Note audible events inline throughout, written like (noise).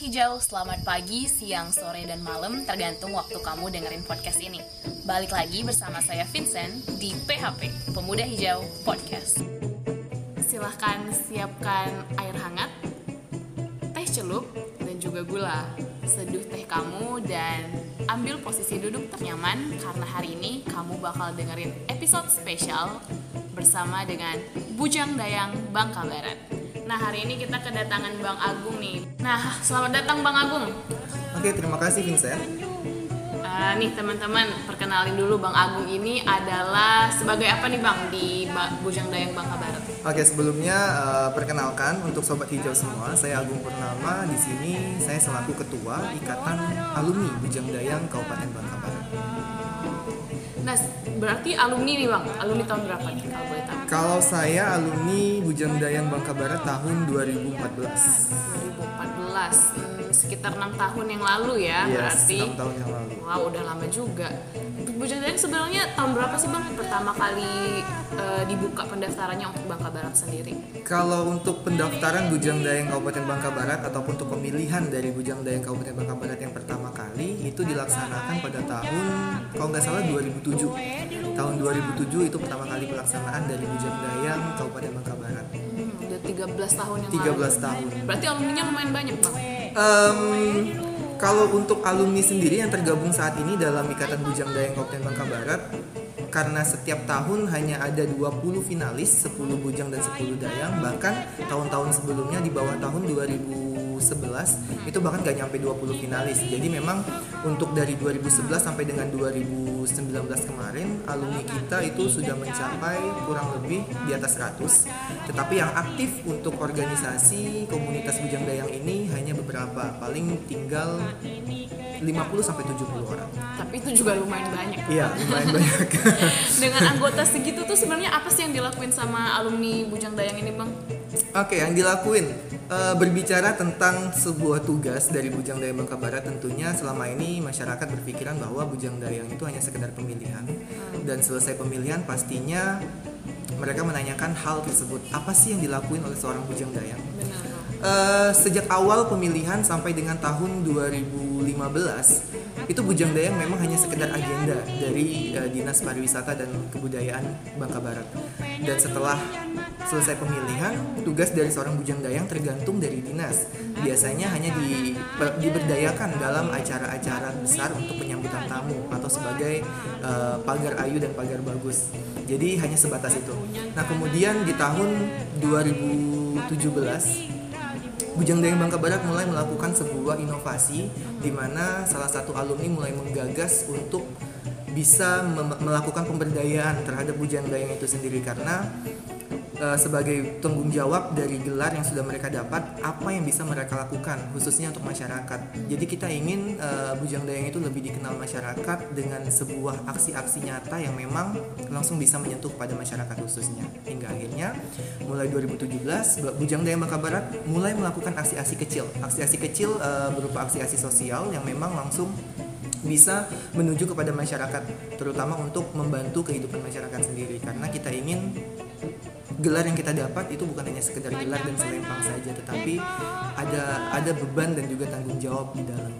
Hijau, selamat pagi, siang, sore, dan malam tergantung waktu kamu dengerin podcast ini. Balik lagi bersama saya Vincent di PHP, Pemuda Hijau Podcast. Silahkan siapkan air hangat, teh celup, dan juga gula. Seduh teh kamu dan ambil posisi duduk ternyaman karena hari ini kamu bakal dengerin episode spesial bersama dengan Bujang Dayang Bangka Barat. Nah hari ini kita kedatangan Bang Agung nih. Nah selamat datang Bang Agung. Oke, terima kasih Vincent. Uh, nih teman-teman perkenalin dulu Bang Agung ini adalah sebagai apa nih Bang di ba Bujang Dayang Bangka Barat? Oke, sebelumnya uh, perkenalkan untuk sobat hijau semua, saya Agung Purnama. Di sini saya selaku ketua Ikatan Alumni Bujang Dayang Kabupaten Bangka Barat. Nah, berarti alumni nih Bang. Alumni tahun berapa nih kalau boleh tahu? Kalau saya alumni Bujang Dayang Bangka Barat tahun 2014. 2014. Hmm, sekitar enam tahun yang lalu ya Yes, berarti. 6 tahun yang lalu. Wow, udah lama juga. Bujang sebenarnya tahun berapa sih Bang pertama kali eh, dibuka pendaftarannya untuk Bangka Barat sendiri? Kalau untuk pendaftaran Bujang Dayang Kabupaten Bangka Barat ataupun untuk pemilihan dari Bujang Dayang Kabupaten Bangka Barat yang pertama kali itu dilaksanakan pada tahun kalau nggak salah 2007. Tahun 2007 itu pertama kali pelaksanaan dari Bujang Dayang Kabupaten Bangka Barat. Hmm, udah 13 tahun yang 13 lalu. tahun. Berarti alumninya lumayan banyak Bang. Em, kalau untuk alumni sendiri yang tergabung saat ini dalam Ikatan Bujang Dayang Kabupaten Bangka Barat karena setiap tahun hanya ada 20 finalis, 10 bujang dan 10 dayang, bahkan tahun-tahun sebelumnya di bawah tahun 2011 itu bahkan gak nyampe 20 finalis. Jadi memang untuk dari 2011 sampai dengan 2019 kemarin alumni kita itu sudah mencapai kurang lebih di atas 100. Tetapi yang aktif untuk organisasi komunitas bujang dayang ini hanya beberapa, paling tinggal 50 sampai 70 orang. Tapi itu juga lumayan banyak. Iya, lumayan banyak. (laughs) Dengan anggota segitu tuh sebenarnya apa sih yang dilakuin sama alumni Bujang Dayang ini Bang? Oke, yang dilakuin eh, berbicara tentang sebuah tugas dari Bujang Dayang Bangka Barat tentunya selama ini masyarakat berpikiran bahwa Bujang Dayang itu hanya sekedar pemilihan dan selesai pemilihan pastinya mereka menanyakan hal tersebut apa sih yang dilakuin oleh seorang Bujang Dayang Benar. Bang. Eh, sejak awal pemilihan sampai dengan tahun 2015 itu Bujang Dayang memang hanya sekedar agenda dari eh, Dinas Pariwisata dan Kebudayaan Bangka Barat. Dan setelah selesai pemilihan, tugas dari seorang Bujang Dayang tergantung dari dinas. Biasanya hanya di, diberdayakan dalam acara-acara besar untuk penyambutan tamu atau sebagai eh, pagar ayu dan pagar bagus. Jadi hanya sebatas itu. Nah kemudian di tahun 2017 Bujang Dayang Bangka Barat mulai melakukan sebuah inovasi di mana salah satu alumni mulai menggagas untuk bisa melakukan pemberdayaan terhadap Bujang Dayang itu sendiri karena eh, sebagai tanggung jawab dari gelar yang sudah mereka dapat apa yang bisa mereka lakukan khususnya untuk masyarakat. Jadi kita ingin eh, Bujang Dayang itu lebih dikenal masyarakat dengan sebuah aksi-aksi nyata yang memang langsung bisa menyentuh pada masyarakat khususnya. Hingga akhirnya mulai 2017 Bu- Bujang Dayang Bangka Barat mulai melakukan aksi-aksi kecil. Aksi-aksi kecil eh, berupa aksi-aksi sosial yang memang langsung bisa menuju kepada masyarakat terutama untuk membantu kehidupan masyarakat sendiri karena kita ingin gelar yang kita dapat itu bukan hanya sekedar gelar dan selempang saja tetapi ada ada beban dan juga tanggung jawab di dalam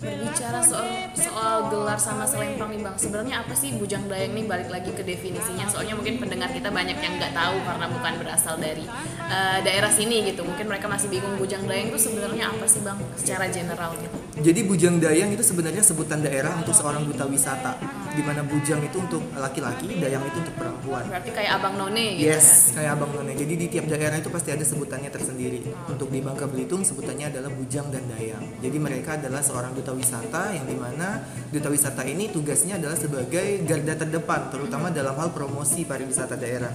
Berbicara soal soal gelar sama selempang nih Bang, sebenarnya apa sih Bujang Dayang nih balik lagi ke definisinya? Soalnya mungkin pendengar kita banyak yang nggak tahu karena bukan berasal dari eh, daerah sini gitu. Mungkin mereka masih bingung Bujang Dayang itu sebenarnya apa sih Bang secara general gitu. Jadi Bujang Dayang itu sebenarnya sebutan daerah untuk seorang duta wisata di mana Bujang itu untuk laki-laki, Dayang itu untuk perempuan. Berarti kayak Abang None gitu ya. Yes, kayak abang none. Jadi di tiap daerah itu pasti ada sebutannya tersendiri. Untuk di Bangka Belitung sebutannya adalah Bujang dan Dayang. Jadi mereka adalah seorang duta wisata yang di mana duta wisata ini tugasnya adalah sebagai garda terdepan, terutama dalam hal promosi pariwisata daerah.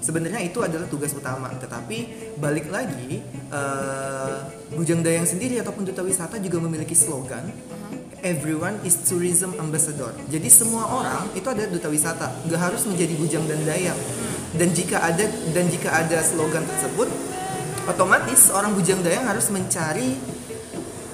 Sebenarnya itu adalah tugas utama, tetapi balik lagi eh, Bujang Dayang sendiri ataupun duta wisata juga memiliki slogan Everyone is tourism ambassador. Jadi semua orang itu ada duta wisata, nggak harus menjadi bujang dan dayang. Dan jika ada dan jika ada slogan tersebut, otomatis orang bujang dayang harus mencari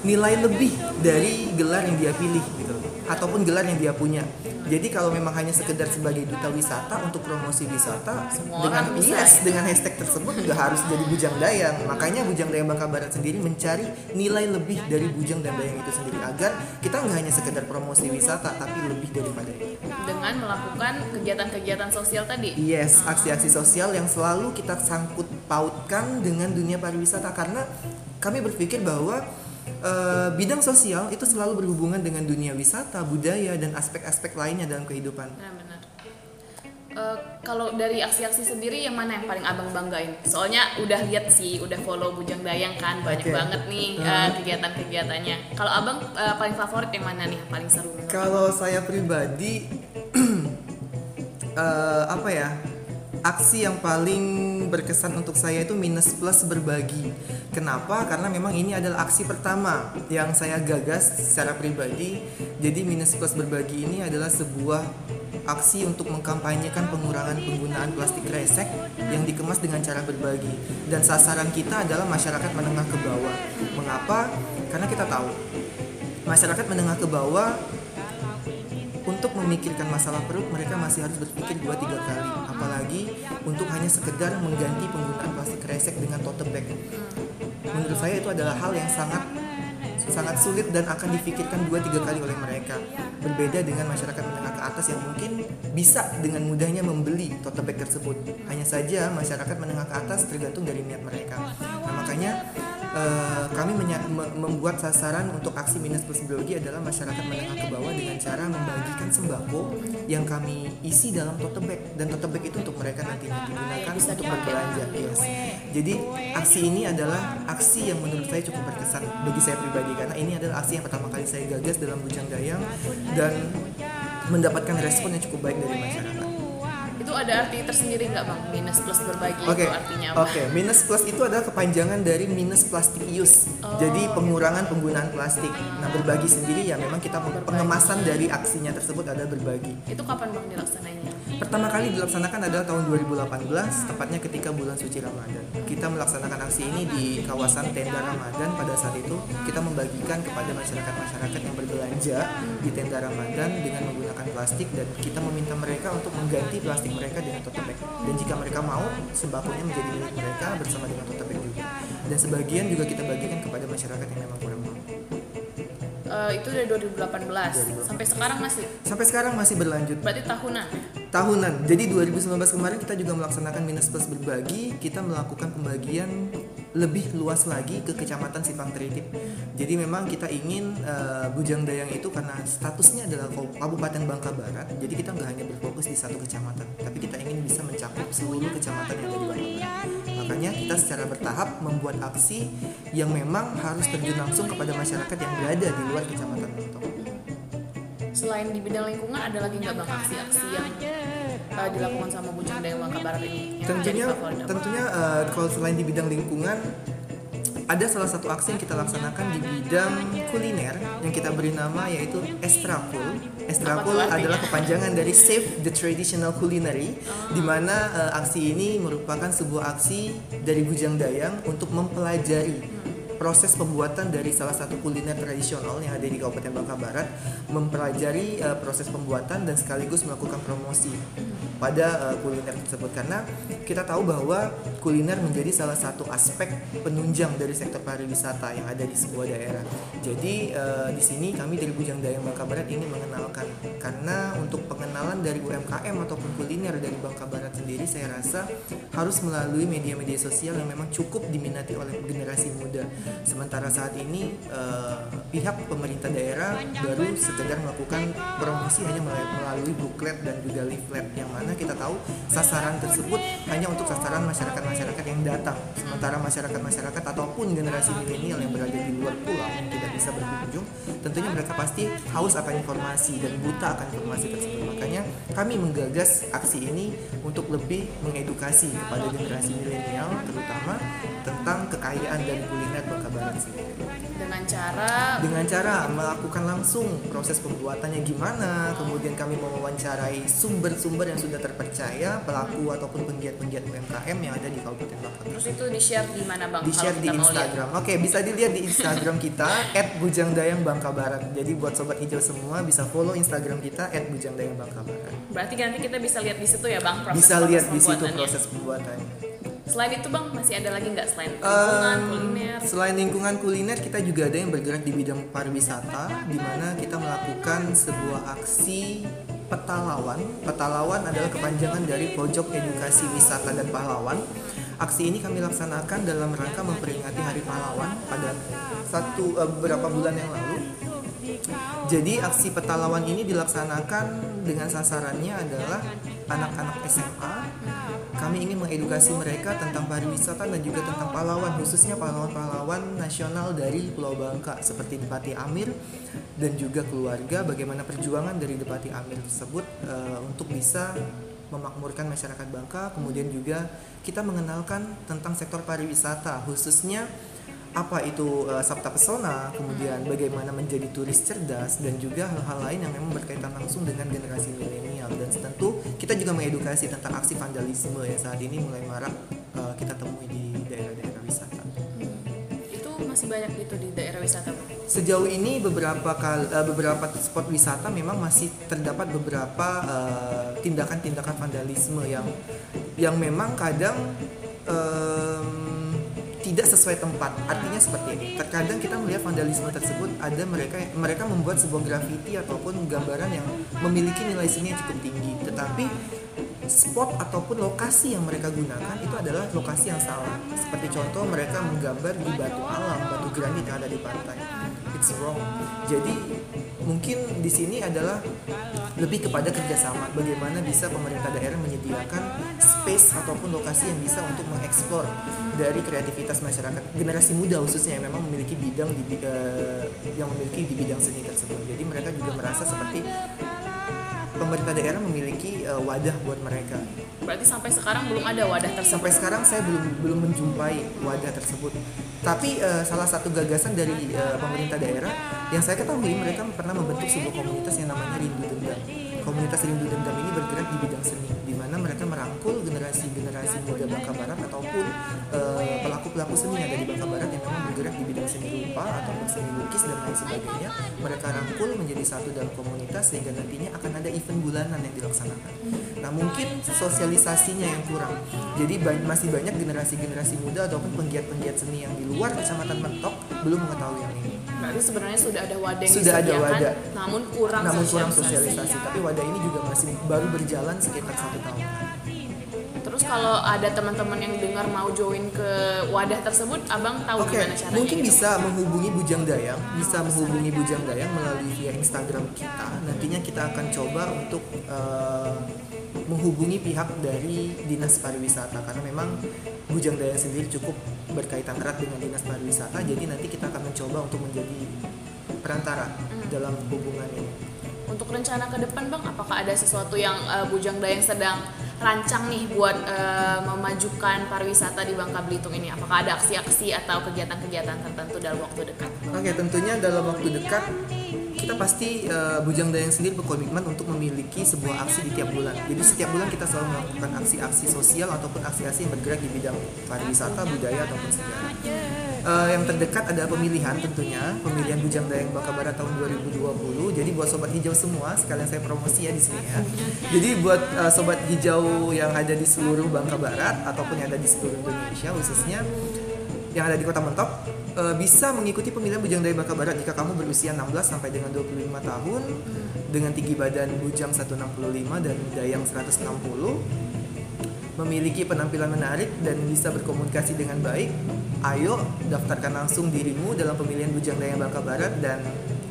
nilai lebih dari gelar yang dia pilih gitu. ataupun gelar yang dia punya. Jadi kalau memang hanya sekedar sebagai duta wisata untuk promosi wisata Semua dengan bisa yes, gitu. dengan hashtag tersebut nggak harus jadi bujang dayang. Makanya bujang dayang Bangka Barat sendiri mencari nilai lebih dari bujang dan dayang itu sendiri agar kita nggak hanya sekedar promosi wisata tapi lebih daripada itu. dengan melakukan kegiatan-kegiatan sosial tadi. Yes, aksi-aksi sosial yang selalu kita sangkut pautkan dengan dunia pariwisata karena kami berpikir bahwa eh, bidang sosial itu selalu berhubungan dengan dunia wisata, budaya dan aspek-aspek lainnya dalam kehidupan. Nah, benar. Eh, kalau dari aksi-aksi sendiri yang mana yang paling abang banggain? Soalnya udah lihat sih, udah follow Bujang Dayang kan, banyak Oke. banget nih eh, kegiatan-kegiatannya. Kalau abang eh, paling favorit yang mana nih, yang paling seru? Kalau saya pribadi (clears throat) eh, apa ya? Aksi yang paling berkesan untuk saya itu minus plus berbagi. Kenapa? Karena memang ini adalah aksi pertama yang saya gagas secara pribadi. Jadi minus plus berbagi ini adalah sebuah aksi untuk mengkampanyekan pengurangan penggunaan plastik kresek yang dikemas dengan cara berbagi. Dan sasaran kita adalah masyarakat menengah ke bawah. Mengapa? Karena kita tahu masyarakat menengah ke bawah untuk memikirkan masalah perut mereka masih harus berpikir dua tiga kali. Apalagi untuk hanya sekedar mengganti penggunaan plastik kresek dengan tote bag. Menurut saya itu adalah hal yang sangat sangat sulit dan akan difikirkan dua tiga kali oleh mereka. Berbeda dengan masyarakat menengah ke atas yang mungkin bisa dengan mudahnya membeli tote bag tersebut. Hanya saja masyarakat menengah ke atas tergantung dari niat mereka. Nah makanya eh, kami me- membuat sasaran untuk aksi minus plus biologi adalah masyarakat menengah ke bawah dengan cara membagikan sembako yang kami isi dalam tote bag. Dan tote bag itu untuk mereka nantinya digunakan untuk berbelanja yes. jadi aksi ini adalah aksi yang menurut saya cukup berkesan bagi saya pribadi. Karena ini adalah aksi yang pertama kali saya gagas dalam Bujang Dayang dan mendapatkan respon yang cukup baik dari masyarakat ada arti tersendiri nggak bang? Minus plus berbagi Oke, itu artinya apa? oke. Minus plus itu adalah kepanjangan dari minus plastic use. Oh. Jadi pengurangan penggunaan plastik. Nah berbagi sendiri ya memang kita pengemasan dari aksinya tersebut adalah berbagi. Itu kapan bang dilaksanainya? Pertama kali dilaksanakan adalah tahun 2018, tepatnya ketika bulan suci Ramadan. Kita melaksanakan aksi ini di kawasan tenda Ramadan. Pada saat itu kita membagikan kepada masyarakat-masyarakat yang berbelanja di tenda Ramadan dengan menggunakan plastik dan kita meminta mereka untuk mengganti plastik mereka dengan tote bag. Dan jika mereka mau, sembakonya menjadi milik mereka bersama dengan tote bag juga. Dan sebagian juga kita bagikan kepada masyarakat yang memang kurang mampu. Eh, itu dari 2018 sampai sekarang masih. Sampai sekarang masih berlanjut. Berarti tahunan. Tahunan. Jadi 2019 kemarin kita juga melaksanakan minus plus berbagi. Kita melakukan pembagian lebih luas lagi ke kecamatan Simpang Tritip. Jadi memang kita ingin eh, Bujang Dayang itu karena statusnya adalah Kabupaten Bangka Barat. Jadi kita nggak hanya berfokus di satu kecamatan, tapi kita ingin bisa mencakup seluruh kecamatan yang ada di Bangka Barat. Makanya kita secara bertahap membuat aksi yang memang harus terjun langsung kepada masyarakat yang berada di luar kecamatan Mentok. Selain di bidang lingkungan ada lagi nggak bang aksi-aksi yang eh, dilakukan sama Bujang Dayang Bangka Barat ini? Tentunya tentunya eh, kalau selain di bidang lingkungan ada salah satu aksi yang kita laksanakan di bidang kuliner yang kita beri nama yaitu tuh artinya? adalah kepanjangan dari Save the Traditional Culinary, di mana eh, aksi ini merupakan sebuah aksi dari Bujang Dayang untuk mempelajari proses pembuatan dari salah satu kuliner tradisional yang ada di Kabupaten Bangka Barat mempelajari eh, proses pembuatan dan sekaligus melakukan promosi pada eh, kuliner tersebut karena kita tahu bahwa kuliner menjadi salah satu aspek penunjang dari sektor pariwisata yang ada di sebuah daerah. Jadi eh, di sini kami dari Bujang Dayang Bangka Barat ini mengenalkan karena untuk pengenalan dari UMKM ataupun kuliner dari Bangka Barat sendiri saya rasa harus melalui media-media sosial yang memang cukup diminati oleh generasi muda. Sementara saat ini eh, pihak pemerintah daerah baru sekedar melakukan promosi hanya melalui, booklet dan juga leaflet yang mana kita tahu sasaran tersebut hanya untuk sasaran masyarakat-masyarakat yang datang. Sementara masyarakat-masyarakat ataupun generasi milenial yang berada di luar pulau yang tidak bisa berkunjung, tentunya mereka pasti haus akan informasi dan buta akan informasi tersebut. Makanya kami menggagas aksi ini untuk lebih mengedukasi kepada generasi milenial terutama tentang kekayaan dan kuliner Sendiri. dengan cara dengan cara melakukan langsung proses pembuatannya gimana kemudian kami mewawancarai sumber-sumber yang sudah terpercaya pelaku ataupun penggiat-penggiat UMKM yang ada di Kabupaten Bangka terus itu di share di mana bang? Di share di. Instagram. Oke bisa dilihat di Instagram kita (laughs) @bujangdayang Bangka Barat. Jadi buat sobat hijau semua bisa follow Instagram kita @bujangdayang Bangka Barat. Berarti nanti kita bisa lihat di situ ya bang proses bisa lihat di situ proses pembuatannya selain itu bang masih ada lagi nggak selain Em, lingkungan kuliner Selain lingkungan kuliner, kita juga ada yang bergerak di bidang pariwisata, di mana kita melakukan sebuah aksi petalawan. Petalawan adalah kepanjangan dari Pojok Edukasi Wisata dan Pahlawan. Aksi ini kami laksanakan dalam rangka memperingati Hari Pahlawan pada satu eh, beberapa bulan yang lalu. Jadi aksi petalawan ini dilaksanakan dengan sasarannya adalah anak-anak SMA. Kami ingin mengedukasi mereka tentang pariwisata dan juga tentang pahlawan, khususnya pahlawan-pahlawan nasional dari Pulau Bangka seperti Depati Amir dan juga keluarga. Bagaimana perjuangan dari Depati Amir tersebut eh, untuk bisa memakmurkan masyarakat Bangka. Kemudian juga kita mengenalkan tentang sektor pariwisata, khususnya apa itu uh, Sabta Pesona, kemudian bagaimana menjadi turis cerdas dan juga hal-hal lain yang memang berkaitan langsung dengan generasi milenial. Dan tentu kita juga mengedukasi tentang aksi vandalisme yang saat ini mulai marak uh, kita temui di daerah-daerah wisata. itu masih banyak gitu di daerah wisata Sejauh ini beberapa kal uh, beberapa spot wisata memang masih terdapat beberapa uh, tindakan-tindakan vandalisme yang yang memang kadang em, tidak sesuai tempat. Artinya seperti ini. Terkadang kita melihat vandalisme tersebut ada mereka mereka membuat sebuah grafiti ataupun gambaran yang memiliki nilai seni yang cukup tinggi, tetapi spot ataupun lokasi yang mereka gunakan itu adalah lokasi yang salah. Seperti contoh mereka menggambar di batu alam, batu granit yang ada di pantai. It's wrong. Jadi mungkin di sini adalah lebih kepada kerjasama bagaimana bisa pemerintah daerah menyediakan space ataupun lokasi yang bisa untuk mengeksplor dari kreativitas masyarakat. Generasi muda khususnya yang memang memiliki bidang di eh, yang memiliki di bidang seni tersebut. Jadi mereka juga merasa seperti pemerintah daerah memiliki eh, wadah buat mereka. Berarti sampai sekarang belum ada wadah tersebut? Sampai sekarang saya belum belum menjumpai wadah tersebut. Tapi eh, salah satu gagasan dari eh, pemerintah daerah yang saya ketahui mereka pernah membentuk sebuah komunitas yang namanya Rindu Dendam. Komunitas Rindu Dendam ini bergerak di bidang seni di mana mereka merangkul generasi-generasi muda Bangka Barat ataupun eh, pelaku-pelaku seni yang ada di Bangka Barat yang memang bergerak di bidang seni rupa ataupun seni lukis dan lain sebagainya mereka rangkul menjadi satu dalam komunitas sehingga nantinya akan ada event bulanan yang dilaksanakan. Nah mungkin sosialisasinya yang kurang. Jadi masih banyak generasi-generasi muda ataupun penggiat-penggiat seni yang di luar kecamatan Mentok belum mengetahui yang ini. Berarti sebenarnya sudah ada wadah yang Sudah ada wadah. namun kurang namun kurang sosialisasi. sosialisasi. Tapi wadah ini juga masih baru berjalan sekitar satu tahun terus kalau ada teman-teman yang dengar mau join ke wadah tersebut abang tahu Oke, gimana caranya mungkin gitu? bisa menghubungi Bujang Dayang, bisa menghubungi Bujang Dayang melalui via Instagram kita. Nantinya kita akan coba untuk eh, menghubungi pihak dari Dinas Pariwisata karena memang Bujang Dayang sendiri cukup berkaitan erat dengan Dinas Pariwisata. Jadi nanti kita akan mencoba untuk menjadi perantara dalam hubungan ini. Untuk rencana ke depan bang, apakah ada sesuatu yang eh, Bujang Dayang sedang rancang nih buat eh, memajukan pariwisata di Bangka Belitung ini? Apakah ada aksi-aksi atau kegiatan-kegiatan tertentu dalam waktu dekat? Oke, tentunya dalam waktu dekat kita pasti eh, Bujang Dayang sendiri berkomitmen untuk memiliki sebuah aksi di tiap bulan. Jadi setiap bulan kita selalu melakukan aksi-aksi sosial ataupun aksi-aksi yang bergerak di bidang pariwisata, budaya ataupun sejarah. Eh, yang terdekat ada pemilihan tentunya, pemilihan Bujang Dayang Bangka Barat tahun 2020. Jadi buat sobat hijau semua, sekalian saya promosi ya di sini ya. Jadi buat eh, sobat hijau yang ada di seluruh Bangka Barat ataupun yang ada di seluruh Indonesia khususnya yang ada di Kota Mentok eh, bisa mengikuti pemilihan Bujang Dayang Bangka Barat jika kamu berusia 16 sampai dengan 25 tahun dengan tinggi badan Bujang 165 dan Dayang 160 memiliki penampilan menarik dan bisa berkomunikasi dengan baik, ayo daftarkan langsung dirimu dalam pemilihan Bujang Dayang Bangka Barat dan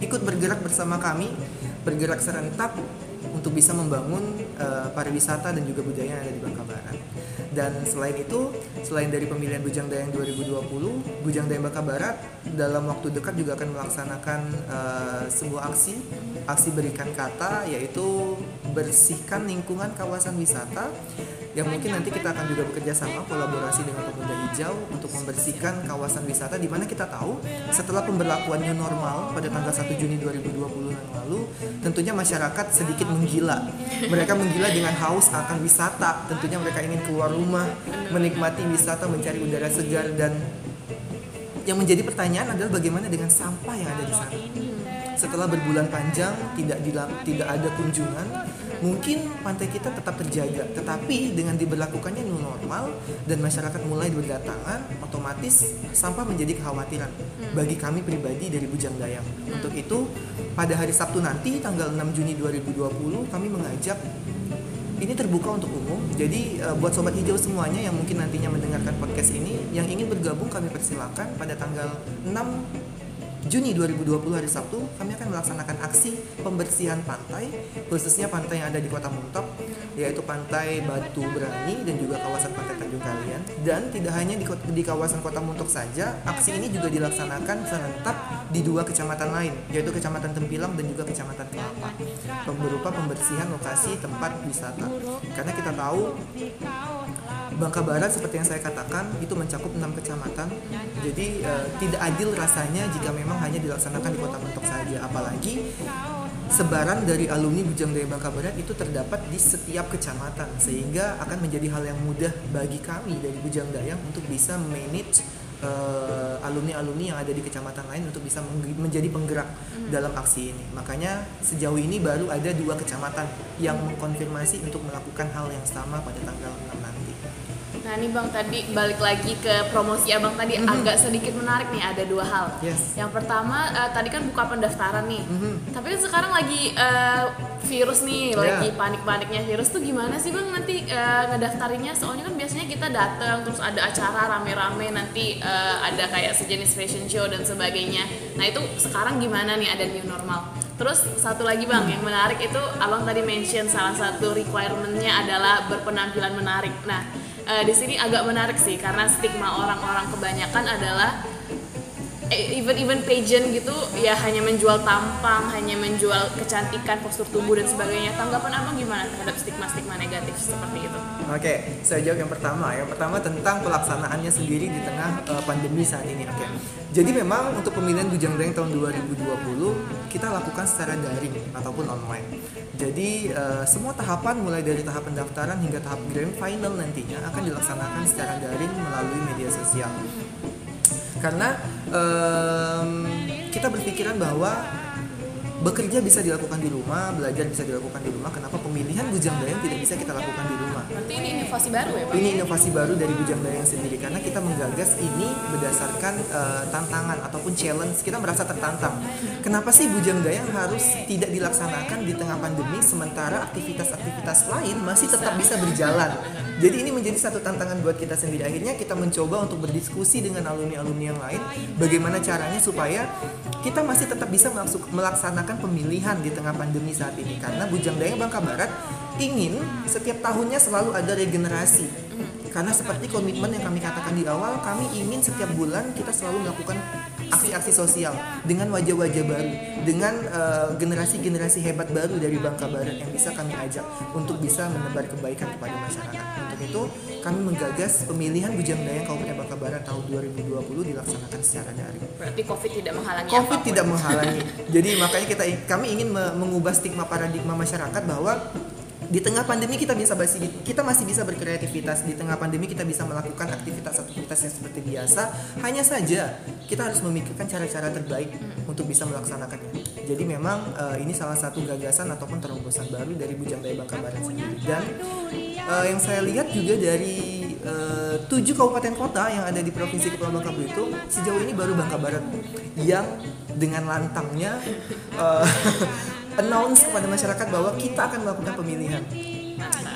ikut bergerak bersama kami, bergerak serentak untuk bisa membangun eh, pariwisata dan juga budaya yang ada di Bangka Barat. Dan selain itu, selain dari pemilihan Bujang Dayang 2020, Bujang Dayang Bangka Barat dalam waktu dekat juga akan melaksanakan eh, sebuah aksi, aksi berikan kata yaitu bersihkan lingkungan kawasan wisata yang mungkin nanti kita akan juga bekerja sama kolaborasi dengan pemuda hijau untuk membersihkan kawasan wisata di mana kita tahu setelah pemberlakuannya normal pada tanggal 1 Juni 2020 yang lalu tentunya masyarakat sedikit menggila. Mereka menggila dengan haus akan wisata. Tentunya mereka ingin keluar rumah menikmati wisata mencari udara segar dan yang menjadi pertanyaan adalah bagaimana dengan sampah yang ada di sana. Setelah berbulan panjang tidak tidak ada kunjungan mungkin pantai kita tetap terjaga tetapi dengan diberlakukannya new normal dan masyarakat mulai berdatangan otomatis sampah menjadi kekhawatiran bagi kami pribadi dari Bujang Dayang. Untuk itu pada hari Sabtu nanti tanggal 6 Juni 2020 kami mengajak ini terbuka untuk umum. Jadi eh, buat sobat hijau semuanya yang mungkin nantinya mendengarkan podcast ini yang ingin bergabung kami persilakan pada tanggal 6 Juni 2020 hari Sabtu kami akan melaksanakan aksi pembersihan pantai khususnya pantai yang ada di Kota Muntok yaitu pantai Batu Berani dan juga kawasan pantai Tanjung Kalian. Dan tidak hanya di, di kawasan Kota Muntok saja aksi ini juga dilaksanakan serentak di dua kecamatan lain yaitu Kecamatan Tempilang dan juga Kecamatan Kelapa. Berupa pembersihan lokasi tempat wisata. Karena kita tahu Bangka Barat seperti yang saya katakan itu mencakup enam kecamatan. Jadi eh, tidak adil rasanya jika memang hanya dilaksanakan di Kota Mentok saja. Apalagi sebaran dari alumni Bujang Daya Bangka Barat itu terdapat di setiap kecamatan sehingga akan menjadi hal yang mudah bagi kami dari Bujang Dayang untuk bisa manage eh, alumni-alumni yang ada di kecamatan lain untuk bisa menjadi penggerak dalam aksi ini. Makanya sejauh ini baru ada dua kecamatan yang mengkonfirmasi untuk melakukan hal yang sama pada tanggal 6 nanti. Nah nih bang tadi balik lagi ke promosi abang tadi agak sedikit menarik nih ada dua hal. Yes. Yang pertama eh, tadi kan buka pendaftaran nih. Mhm. Tapi kan sekarang lagi eh, virus nih, Ya. lagi panik-paniknya virus tuh gimana sih bang nanti eh, ngedaftarinnya? Soalnya kan biasanya kita datang terus ada acara rame-rame nanti eh, ada kayak sejenis fashion show dan sebagainya. Nah itu sekarang gimana nih ada new normal? Terus satu lagi bang yang menarik itu abang tadi mention salah satu requirementnya adalah berpenampilan menarik. Nah eh, di sini agak menarik sih karena stigma orang-orang kebanyakan adalah even even pageant gitu ya hanya menjual tampang, hanya menjual kecantikan, postur tubuh dan sebagainya. Tanggapan abang gimana terhadap stigma-stigma negatif seperti itu? Oke, saya jawab yang pertama. Yang pertama tentang pelaksanaannya sendiri di tengah eh, pandemi saat ini. Oke. Jadi memang untuk pemilihan Bujang Dayang tahun 2020 kita lakukan secara daring ataupun online. Jadi eh, semua tahapan mulai dari tahap pendaftaran hingga tahap grand final nantinya akan dilaksanakan secara daring melalui media sosial. Karena em, kita berpikiran bahwa bekerja bisa dilakukan di rumah, belajar bisa dilakukan di rumah. Kenapa pemilihan Bujang Dayang tidak bisa kita lakukan di rumah? Berarti ini inovasi baru ya bang? Ini inovasi baru dari Bujang Dayang sendiri karena kita menggagas ini berdasarkan eh, tantangan ataupun challenge. Kita merasa tertantang. Kenapa sih Bujang Dayang harus tidak dilaksanakan di tengah pandemi sementara aktivitas-aktivitas lain masih tetap bisa berjalan? Jadi ini menjadi satu tantangan buat kita sendiri. Akhirnya kita mencoba untuk berdiskusi dengan alumni-alumni yang lain bagaimana caranya supaya kita masih tetap bisa melaksanakan pemilihan di tengah pandemi saat ini karena Bujang Dayang Bangka Barat ingin setiap tahunnya selalu ada regenerasi karena seperti komitmen yang kami katakan di awal kami ingin setiap bulan kita selalu melakukan aksi-aksi sosial dengan wajah-wajah baru dengan eh, generasi-generasi hebat baru dari Bangka Barat yang bisa kami ajak untuk bisa menebar kebaikan kepada masyarakat untuk itu kami menggagas pemilihan Bujang Dayang Kabupaten Bangka Barat tahun 2020 dilaksanakan secara daring Berarti COVID tidak menghalangi Covid apa pun. tidak menghalangi. Jadi makanya kita kami ingin me- mengubah stigma paradigma masyarakat bahwa di tengah pandemi kita bisa masih kita masih bisa berkreativitas. Di tengah pandemi kita bisa melakukan aktivitas-aktivitas yang seperti biasa. Hanya saja kita harus memikirkan cara-cara terbaik untuk bisa melaksanakannya. Jadi memang eh, ini salah satu gagasan ataupun terobosan baru dari Bujang Daya Bangka Barat sendiri. dan eh, yang saya lihat juga dari eh, tujuh kabupaten kota yang ada di provinsi Kepulauan Bangka Belitung sejauh ini baru Bangka Barat yang dengan lantangnya eh, (laughs) announce kepada masyarakat bahwa kita akan melakukan pemilihan.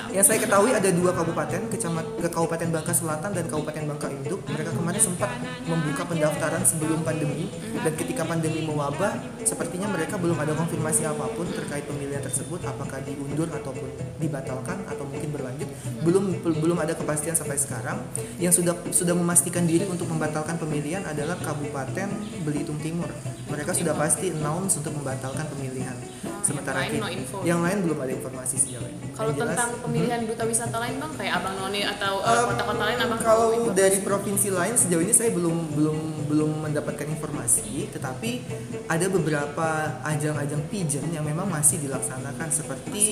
Yang saya ketahui ada dua kabupaten, kecamat, ke Kabupaten Bangka Selatan dan Kabupaten Bangka Induk. Mereka kemarin sempat membuka pendaftaran sebelum pandemi dan ketika pandemi mewabah, sepertinya mereka belum ada konfirmasi apa pun terkait pemilihan tersebut, apakah diundur ataupun dibatalkan atau mungkin berlanjut. Belum belum ada kepastian sampai sekarang. Yang sudah sudah memastikan diri untuk membatalkan pemilihan adalah Kabupaten Belitung Timur. Mereka sudah pasti announce untuk membatalkan pemilihan. Sementara Lain no info. yang lain belum ada informasi sejauh ini. Kalau Yang jelas- tentang pemilihan duta wisata lain bang, kayak Abang Noni atau Um, kota-kota lain abang kalau dari provinsi lain sejauh ini saya belum belum belum mendapatkan informasi tetapi ada beberapa ajang-ajang pigeon yang memang masih dilaksanakan seperti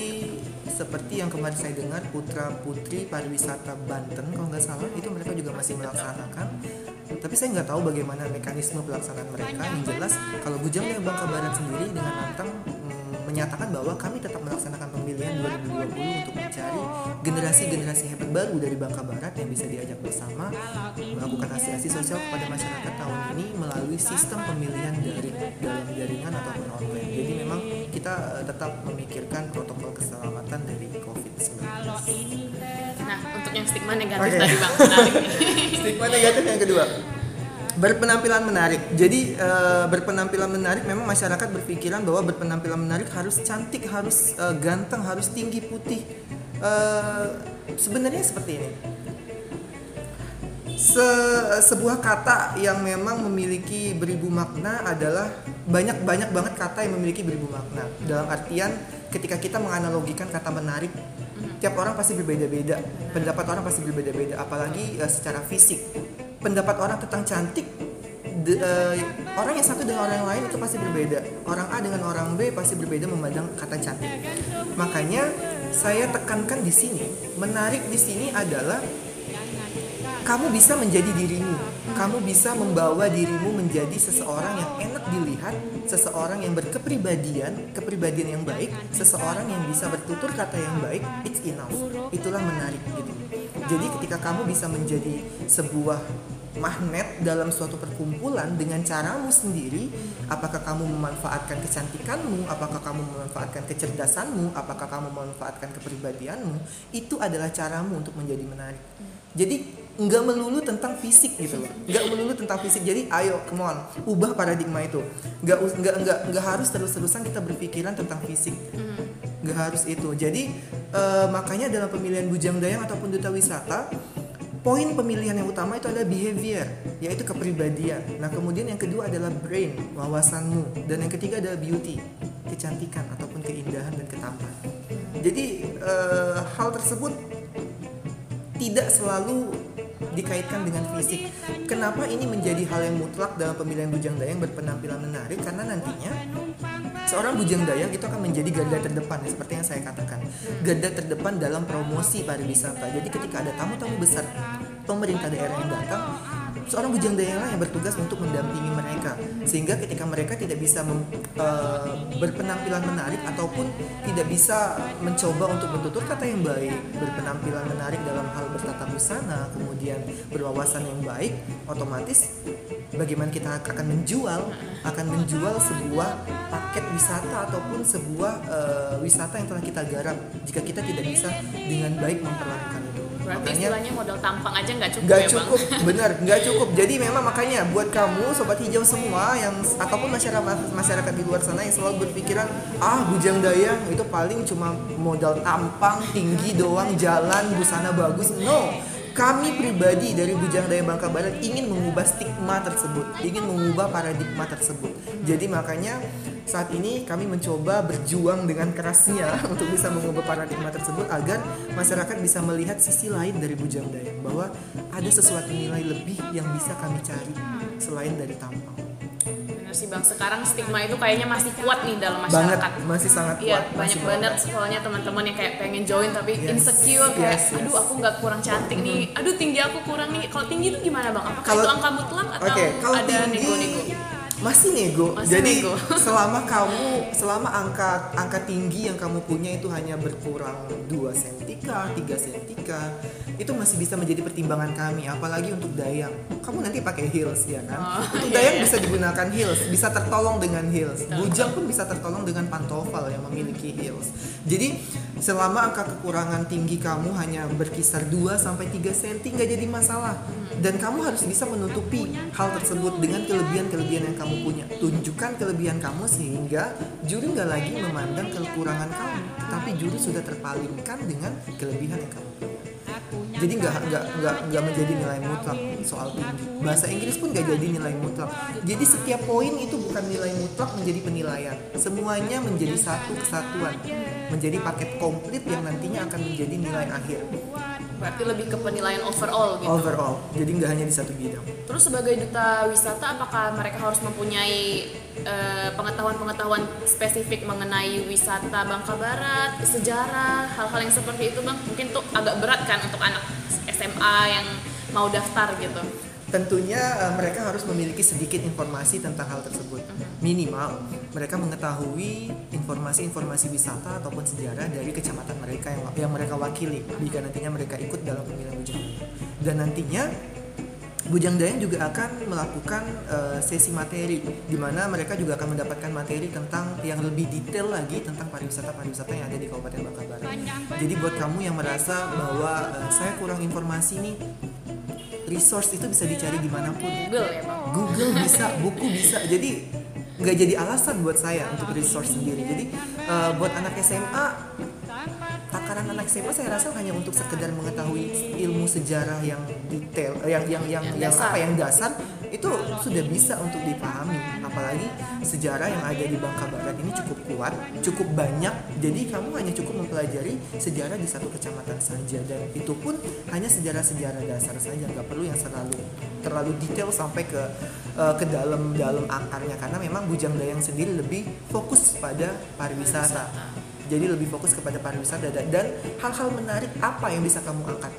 seperti yang kemarin saya dengar putra putri pariwisata Banten kalau nggak salah itu mereka juga masih melaksanakan tapi saya nggak tahu bagaimana mekanisme pelaksanaan mereka yang jelas kalau Bujang Dayang Bangka Barat sendiri dengan lantang menyatakan bahwa kami tetap melaksanakan pemilihan 2020 untuk mencari generasi-generasi hebat baru dari Bangka Barat yang bisa diajak bersama melakukan asistensi sosial kepada masyarakat tahun ini melalui sistem pemilihan dari dalam jaringan ataupun online. Jadi memang kita eh, tetap memikirkan protokol keselamatan dari COVID-19. Nah, untuk yang stigma negatif Oke. tadi bang. (laughs) Stigma negatif yang kedua berpenampilan menarik. Jadi eh, berpenampilan menarik memang masyarakat berpikiran bahwa berpenampilan menarik harus cantik, harus eh, ganteng, harus tinggi putih. Eh, sebenarnya seperti ini. Se- sebuah kata yang memang memiliki beribu makna adalah banyak banyak banget kata yang memiliki beribu makna. Dalam artian ketika kita menganalogikan kata menarik, tiap orang pasti berbeda-beda. Pendapat orang pasti berbeda-beda, apalagi eh, secara fisik. Pendapat orang tentang cantik de- eh, orang yang satu dengan orang yang lain itu pasti berbeda. Orang A dengan orang B pasti berbeda memandang kata cantik. Makanya saya tekankan di sini, menarik di sini adalah kamu bisa menjadi dirimu. Kamu bisa membawa dirimu menjadi seseorang yang enak dilihat, seseorang yang berkepribadian, kepribadian yang baik, seseorang yang bisa bertutur kata yang baik. It's enough. Itulah menarik gitu. Jadi ketika kamu bisa menjadi sebuah magnet dalam suatu perkumpulan dengan caramu sendiri, apakah kamu memanfaatkan kecantikanmu, apakah kamu memanfaatkan kecerdasanmu, apakah kamu memanfaatkan kepribadianmu, itu adalah caramu untuk menjadi menarik. Jadi nggak melulu tentang fisik gitu loh, nggak melulu tentang fisik. Jadi ayo, come on, ubah paradigma itu. Nggak nggak nggak nggak harus terus-terusan kita berpikiran tentang fisik nggak harus itu. Jadi eh, makanya dalam pemilihan bujang dayang ataupun duta wisata poin pemilihan yang utama itu adalah behavior yaitu kepribadian. Nah kemudian yang kedua adalah brain wawasanmu. Dan yang ketiga adalah beauty kecantikan ataupun keindahan dan ketampanan. Jadi eh, hal tersebut tidak selalu dikaitkan dengan fisik. Kenapa ini menjadi hal yang mutlak dalam pemilihan bujang dayang berpenampilan menarik? Karena nantinya seorang bujang dayang itu akan menjadi garda terdepan ya, seperti yang saya katakan. Garda terdepan dalam promosi pariwisata. Jadi ketika ada tamu-tamu besar pemerintah daerah yang datang, seorang bujang lah yang bertugas untuk mendampingi mereka. Sehingga ketika mereka tidak bisa mem- eh, berpenampilan menarik ataupun tidak bisa mencoba untuk bertutur kata yang baik berpenampilan menarik dalam hal bertata busana kemudian berwawasan yang baik otomatis bagaimana kita akan menjual akan menjual sebuah paket wisata ataupun sebuah eh, wisata yang telah kita garap jika kita tidak bisa dengan baik memperlakukan Berarti Makanya- istilahnya modal tampang aja nggak cukup nggak ya cukup. Bang? benar nggak cukup. Jadi memang makanya buat kamu sobat hijau semua yang ataupun masyarakat masyarakat di luar sana yang selalu berpikiran ah bujang dayang itu paling cuma modal tampang tinggi doang jalan busana bagus. No kami pribadi dari Bujang Dayang Bangka Barat ingin mengubah stigma tersebut, ingin mengubah paradigma tersebut. Jadi makanya saat ini kami mencoba berjuang dengan kerasnya (laughs) untuk bisa mengubah paradigma tersebut agar masyarakat bisa melihat sisi lain dari Bujang Dayang bahwa ada sesuatu nilai lebih yang bisa kami cari selain dari tampang. Sih bang, sekarang stigma itu kayaknya masih kuat nih dalam Banget, masyarakat. masih sangat Iya, kuat. banyak masih banget soalnya teman-teman yang kayak pengen join tapi Yes. insecure kayak, Yes, yes. aduh aku nggak kurang cantik nih, aduh tinggi aku kurang nih. Kalau tinggi itu gimana bang? Apakah Kalau- itu angka mutlak atau kalau ada tinggi nego-nego? Masih nego. Masih Jadi nego. (laughs) selama kamu selama angka angka tinggi yang kamu punya itu hanya berkurang 2 cm kah, 3 cm kah, itu masih bisa menjadi pertimbangan kami apalagi untuk dayang. Kamu nanti pakai heels ya kan? Oh, untuk iya, dayang iya. bisa digunakan heels, bisa tertolong dengan heels. Bujang pun bisa tertolong dengan pantofel yang memiliki heels. Jadi selama angka kekurangan tinggi kamu hanya berkisar 2 sampai 3 cm nggak jadi masalah. Dan kamu harus bisa menutupi hal tersebut dengan kelebihan-kelebihan yang kamu punya. Tunjukkan kelebihan kamu sehingga juri nggak lagi memandang kekurangan kamu, tetapi juri sudah terpalingkan dengan kelebihan yang kamu punya. jadi nggak nggak nggak nggak menjadi nilai mutlak soal tinggi bahasa Inggris pun nggak jadi nilai mutlak jadi setiap poin itu bukan nilai mutlak menjadi penilaian semuanya menjadi satu kesatuan menjadi paket komplit yang nantinya akan menjadi nilai akhir berarti lebih ke penilaian overall gitu? Overall jadi nggak hanya di satu bidang. Terus sebagai duta wisata apakah mereka harus mempunyai eh, pengetahuan-pengetahuan spesifik mengenai wisata Bangka Barat sejarah hal-hal yang seperti itu bang? Mungkin tuh agak berat kan untuk anak SMA yang mau daftar gitu. Tentunya uh, mereka harus memiliki sedikit informasi tentang hal tersebut minimal mereka mengetahui informasi-informasi wisata ataupun sejarah dari kecamatan mereka yang yang mereka wakili jika nantinya mereka ikut dalam pemilihan Bujang dan nantinya Bujang Dayang juga akan melakukan uh, sesi materi di mana mereka juga akan mendapatkan materi tentang yang lebih detail lagi tentang pariwisata-pariwisata yang ada di Kabupaten Bangka Barat. Jadi buat kamu yang merasa bahwa uh, saya kurang informasi nih resource itu bisa dicari di mana pun. Google ya Google bisa buku bisa. Jadi nggak jadi alasan buat saya untuk resource sendiri jadi uh, buat anak SMA takaran anak SMA saya rasa hanya untuk sekedar mengetahui ilmu sejarah yang detail yang yang yang, yang, dasar. apa yang dasar itu sudah bisa untuk dipahami apalagi sejarah yang ada di Bangka Barat ini cukup kuat cukup banyak. Jadi kamu hanya cukup mempelajari sejarah di satu kecamatan saja. Dan itu pun hanya sejarah-sejarah dasar saja nggak perlu yang terlalu terlalu detail sampai ke uh, ke dalam dalam akarnya. Karena memang Bujang Dayang sendiri lebih fokus pada pariwisata. Jadi lebih fokus kepada pariwisata. Dan hal-hal menarik apa yang bisa kamu angkat?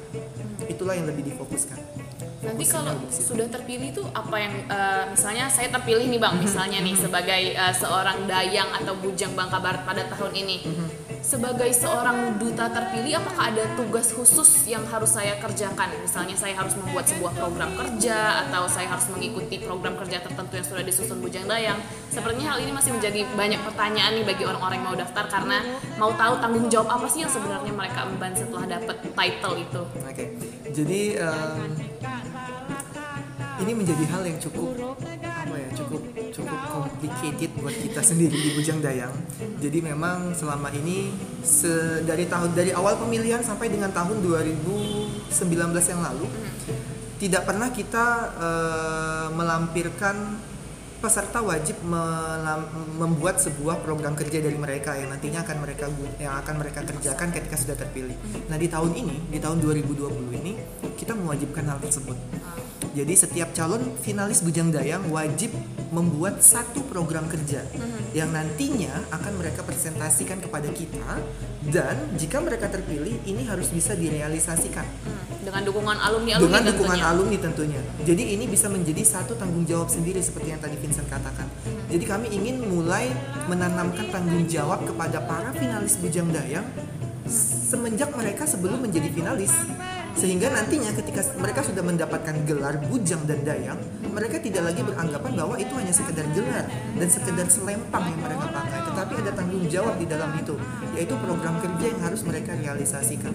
Itulah yang lebih difokuskan Nanti kalau sudah terpilih tuh apa yang eh, misalnya saya terpilih nih bang, misalnya nih sebagai eh, seorang dayang atau bujang Bangka Barat pada tahun ini, sebagai seorang duta terpilih apakah ada tugas khusus yang harus saya kerjakan? Misalnya saya harus membuat sebuah program kerja atau saya harus mengikuti program kerja tertentu yang sudah disusun bujang dayang. Sepertinya hal ini masih menjadi banyak pertanyaan nih bagi orang-orang yang mau daftar karena mau tahu tanggung jawab apa sih yang sebenarnya mereka emban setelah dapat title itu. Oke, jadi em, ini menjadi hal yang cukup apa ya cukup cukup complicated buat kita sendiri di Bujang Dayang. Jadi memang selama ini se- dari tahun dari awal pemilihan sampai dengan tahun 2019 yang lalu tidak pernah kita eh, melampirkan peserta wajib membuat sebuah program kerja dari mereka yang nantinya akan mereka yang akan mereka kerjakan ketika sudah terpilih. Nah di tahun ini di tahun 2020 ini kita mewajibkan hal tersebut. Jadi setiap calon finalis Bujang Dayang wajib membuat satu program kerja yang nantinya akan mereka presentasikan kepada kita dan jika mereka terpilih ini harus bisa direalisasikan Hmm, Dengan dukungan alumni-alumni dengan dukungan tentunya. alumni tentunya. Jadi ini bisa menjadi satu tanggung jawab sendiri seperti yang tadi Vincent katakan. Jadi kami ingin mulai menanamkan tanggung jawab kepada para finalis Bujang Dayang semenjak mereka sebelum menjadi finalis. Sehingga nantinya ketika mereka sudah mendapatkan gelar Bujang dan Dayang, mereka tidak lagi beranggapan bahwa itu hanya sekedar gelar dan sekedar selempang yang mereka pakai, tetapi ada tanggung jawab di dalam itu, yaitu program kerja yang harus mereka realisasikan.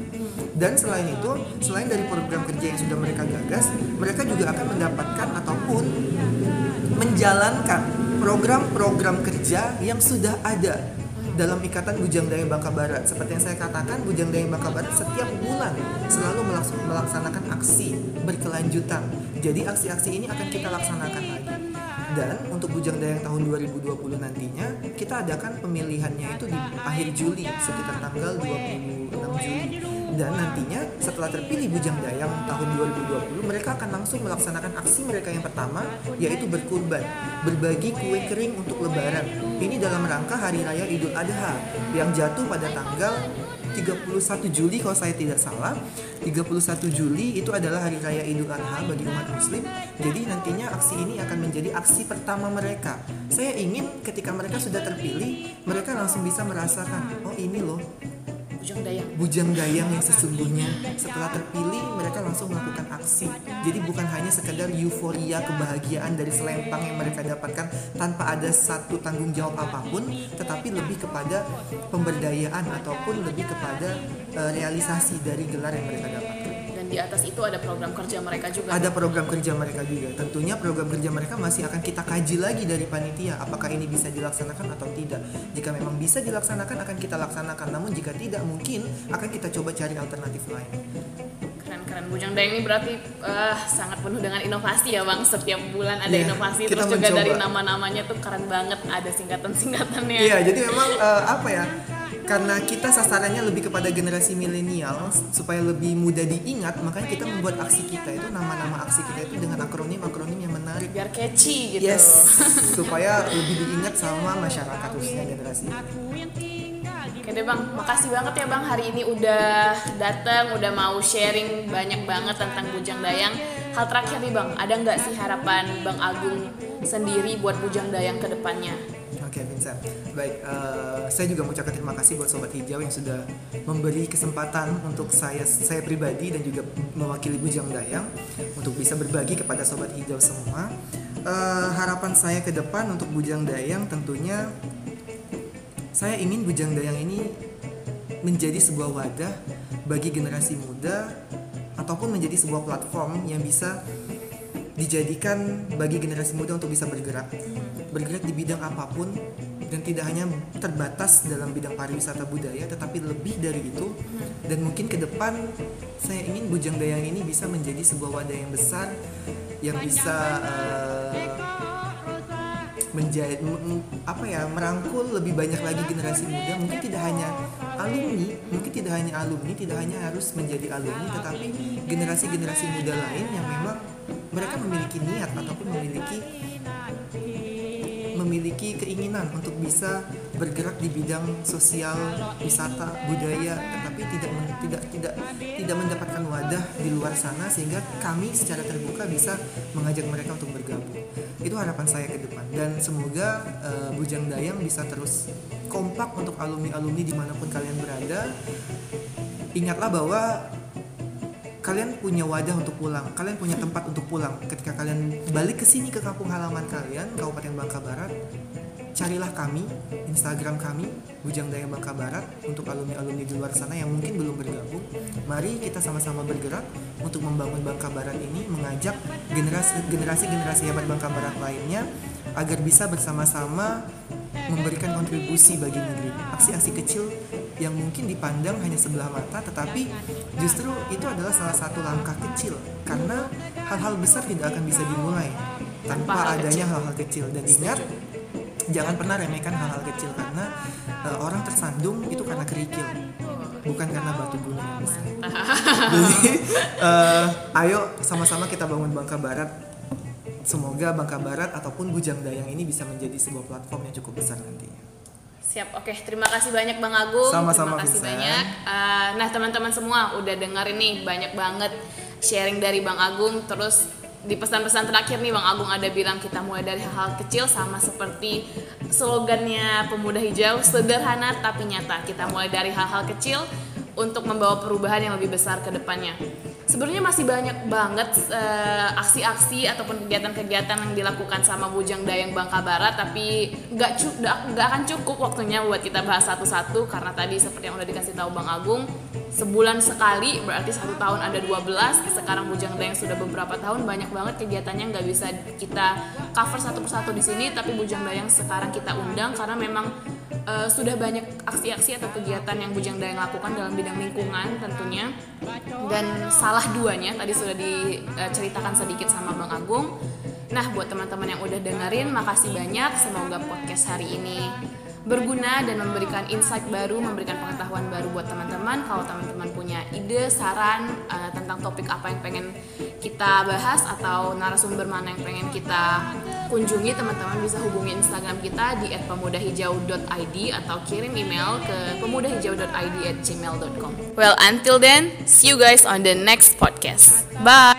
Dan selain itu, selain dari program kerja yang sudah mereka gagas, mereka juga akan mendapatkan ataupun menjalankan program-program kerja yang sudah ada dalam ikatan Bujang Dayang Bangka Barat. Seperti yang saya katakan, Bujang Dayang Bangka Barat setiap bulan selalu melaks- melaksanakan aksi berkelanjutan. Jadi aksi-aksi ini akan kita laksanakan lagi. Dan untuk Bujang Dayang tahun 2020 nantinya kita adakan pemilihannya itu di akhir Juli sekitar tanggal 26 Juli. Dan nantinya setelah terpilih Bujang Dayang tahun 2020 mereka akan langsung melaksanakan aksi mereka yang pertama yaitu berkurban, berbagi kue kering untuk lebaran. Ini dalam rangka hari raya Idul Adha yang jatuh pada tanggal 31 Juli kalau saya tidak salah. 31 Juli itu adalah hari raya Idul Adha bagi umat muslim. Jadi nantinya aksi ini akan menjadi aksi pertama mereka. Saya ingin ketika mereka sudah terpilih mereka langsung bisa merasakan oh ini loh Bujang Dayang. bujang dayang yang sesungguhnya. Setelah terpilih mereka langsung melakukan aksi. Jadi bukan hanya sekedar euforia kebahagiaan dari selempang yang mereka dapatkan tanpa ada satu tanggung jawab apa pun tetapi lebih kepada pemberdayaan ataupun lebih kepada eh, realisasi dari gelar yang mereka dapatkan di atas itu ada program kerja mereka juga. ada program kerja mereka juga. Tentunya program kerja mereka masih akan kita kaji lagi dari panitia. Apakah ini bisa dilaksanakan atau tidak. Jika memang bisa dilaksanakan akan kita laksanakan. Namun jika tidak mungkin akan kita coba cari alternatif lain. Keren keren Bujang. Dayang ini berarti uh, sangat penuh dengan inovasi ya bang. Setiap bulan ada Iya, inovasi. terus juga mencoba. dari nama-namanya tuh keren banget. Ada singkatan-singkatannya. Iya, jadi memang eh, apa ya? Karena kita sasarannya lebih kepada generasi milenial supaya lebih mudah diingat, makanya kita membuat aksi kita itu nama-nama aksi kita itu dengan akronim-akronim yang menarik. biar catchy gitu Yes, (laughs) supaya lebih diingat sama masyarakat khususnya generasi. Oke deh bang, makasih banget ya bang hari ini udah datang, udah mau sharing banyak banget tentang Bujang Dayang. Hal terakhir nih bang, ada nggak sih harapan Bang Agung sendiri buat Bujang Dayang ke Oke Vincent, baik. eh, saya juga mengucapkan terima kasih buat Sobat Hijau yang sudah memberi kesempatan untuk saya saya pribadi dan juga mewakili Bujang Dayang untuk bisa berbagi kepada Sobat Hijau semua. Eh, harapan saya ke depan untuk Bujang Dayang tentunya saya ingin Bujang Dayang ini menjadi sebuah wadah bagi generasi muda ataupun menjadi sebuah platform yang bisa dijadikan bagi generasi muda untuk bisa bergerak bergerak di bidang apa pun dan tidak hanya terbatas dalam bidang pariwisata budaya tetapi lebih dari itu. Dan mungkin ke depan saya ingin Bujang Dayang ini bisa menjadi sebuah wadah yang besar yang bisa eh, menjadi apa ya merangkul lebih banyak lagi generasi muda. Mungkin tidak hanya alumni mungkin tidak hanya alumni tidak hanya harus menjadi alumni tetapi generasi-generasi muda lain yang memang mereka memiliki niat ataupun memiliki memiliki keinginan untuk bisa bergerak di bidang sosial wisata budaya tetapi tidak tidak tidak tidak mendapatkan wadah di luar sana sehingga kami secara terbuka bisa mengajak mereka untuk bergabung. Itu harapan saya ke depan. Dan semoga eh, Bujang Dayang bisa terus kompak untuk alumni-alumni di mana pun kalian berada. Ingatlah bahwa kalian punya wadah untuk pulang, kalian punya tempat untuk pulang. Ketika kalian balik ke sini ke kampung halaman kalian, Kabupaten Bangka Barat, carilah kami, Instagram kami, Bujang Dayang Bangka Barat untuk alumni-alumni di luar sana yang mungkin belum bergabung. Mari kita sama-sama bergerak untuk membangun Bangka Barat ini, mengajak generasi generasi-generasi hebat Bangka Barat lainnya agar bisa bersama-sama memberikan kontribusi bagi negeri. Aksi-aksi kecil yang mungkin dipandang hanya sebelah mata, tetapi justru itu adalah salah satu langkah kecil karena hal-hal besar tidak akan bisa dimulai Tanpa adanya hal-hal kecil. Dan ingat, jangan pernah remehkan hal-hal kecil karena eh, orang tersandung itu karena kerikil, bukan karena batu gunung yang besar. (laughs) Jadi, eh, ayo sama-sama kita bangun Bangka Barat. Semoga Bangka Barat ataupun Bujang Dayang ini bisa menjadi sebuah platform yang cukup besar nantinya. Siap, oke. Terima kasih banyak Bang Agung. Sama-sama, Terima kasih Vincent. banyak. Eh, nah, teman-teman semua udah dengar ini banyak banget sharing dari Bang Agung. Terus di pesan-pesan terakhir nih Bang Agung ada bilang kita mulai dari hal-hal kecil sama seperti slogannya Pemuda Hijau, sederhana tapi nyata. Kita mulai dari hal-hal kecil untuk membawa perubahan yang lebih besar ke depannya. Sebenarnya masih banyak banget eh, aksi-aksi ataupun kegiatan-kegiatan yang dilakukan sama Bujang Dayang Bangka Barat, tapi nggak nggak akan cukup waktunya buat kita bahas satu-satu karena tadi seperti yang udah dikasih tahu Bang Agung, sebulan sekali berarti satu tahun ada 12 sekarang Bujang Dayang sudah beberapa tahun banyak banget kegiatannya nggak bisa kita cover satu persatu di sini tapi Bujang Dayang sekarang kita undang karena memang eh, sudah banyak aksi-aksi atau kegiatan yang Bujang Dayang lakukan dalam bidang lingkungan tentunya. Dan salah duanya tadi sudah diceritakan sedikit sama Bang Agung. Nah buat teman-teman yang udah dengerin makasih banyak. Semoga podcast hari ini berguna dan memberikan insight baru, memberikan pengetahuan baru buat teman-teman. Kalau teman-teman punya ide, saran eh, tentang topik apa yang pengen kita bahas atau narasumber mana yang pengen kita kunjungi, teman-teman bisa hubungi Instagram kita di @pemudahijau.id atau kirim email ke pemudahijau.id@gmail.com. Well, until then, see you guys on the next podcast. Bye.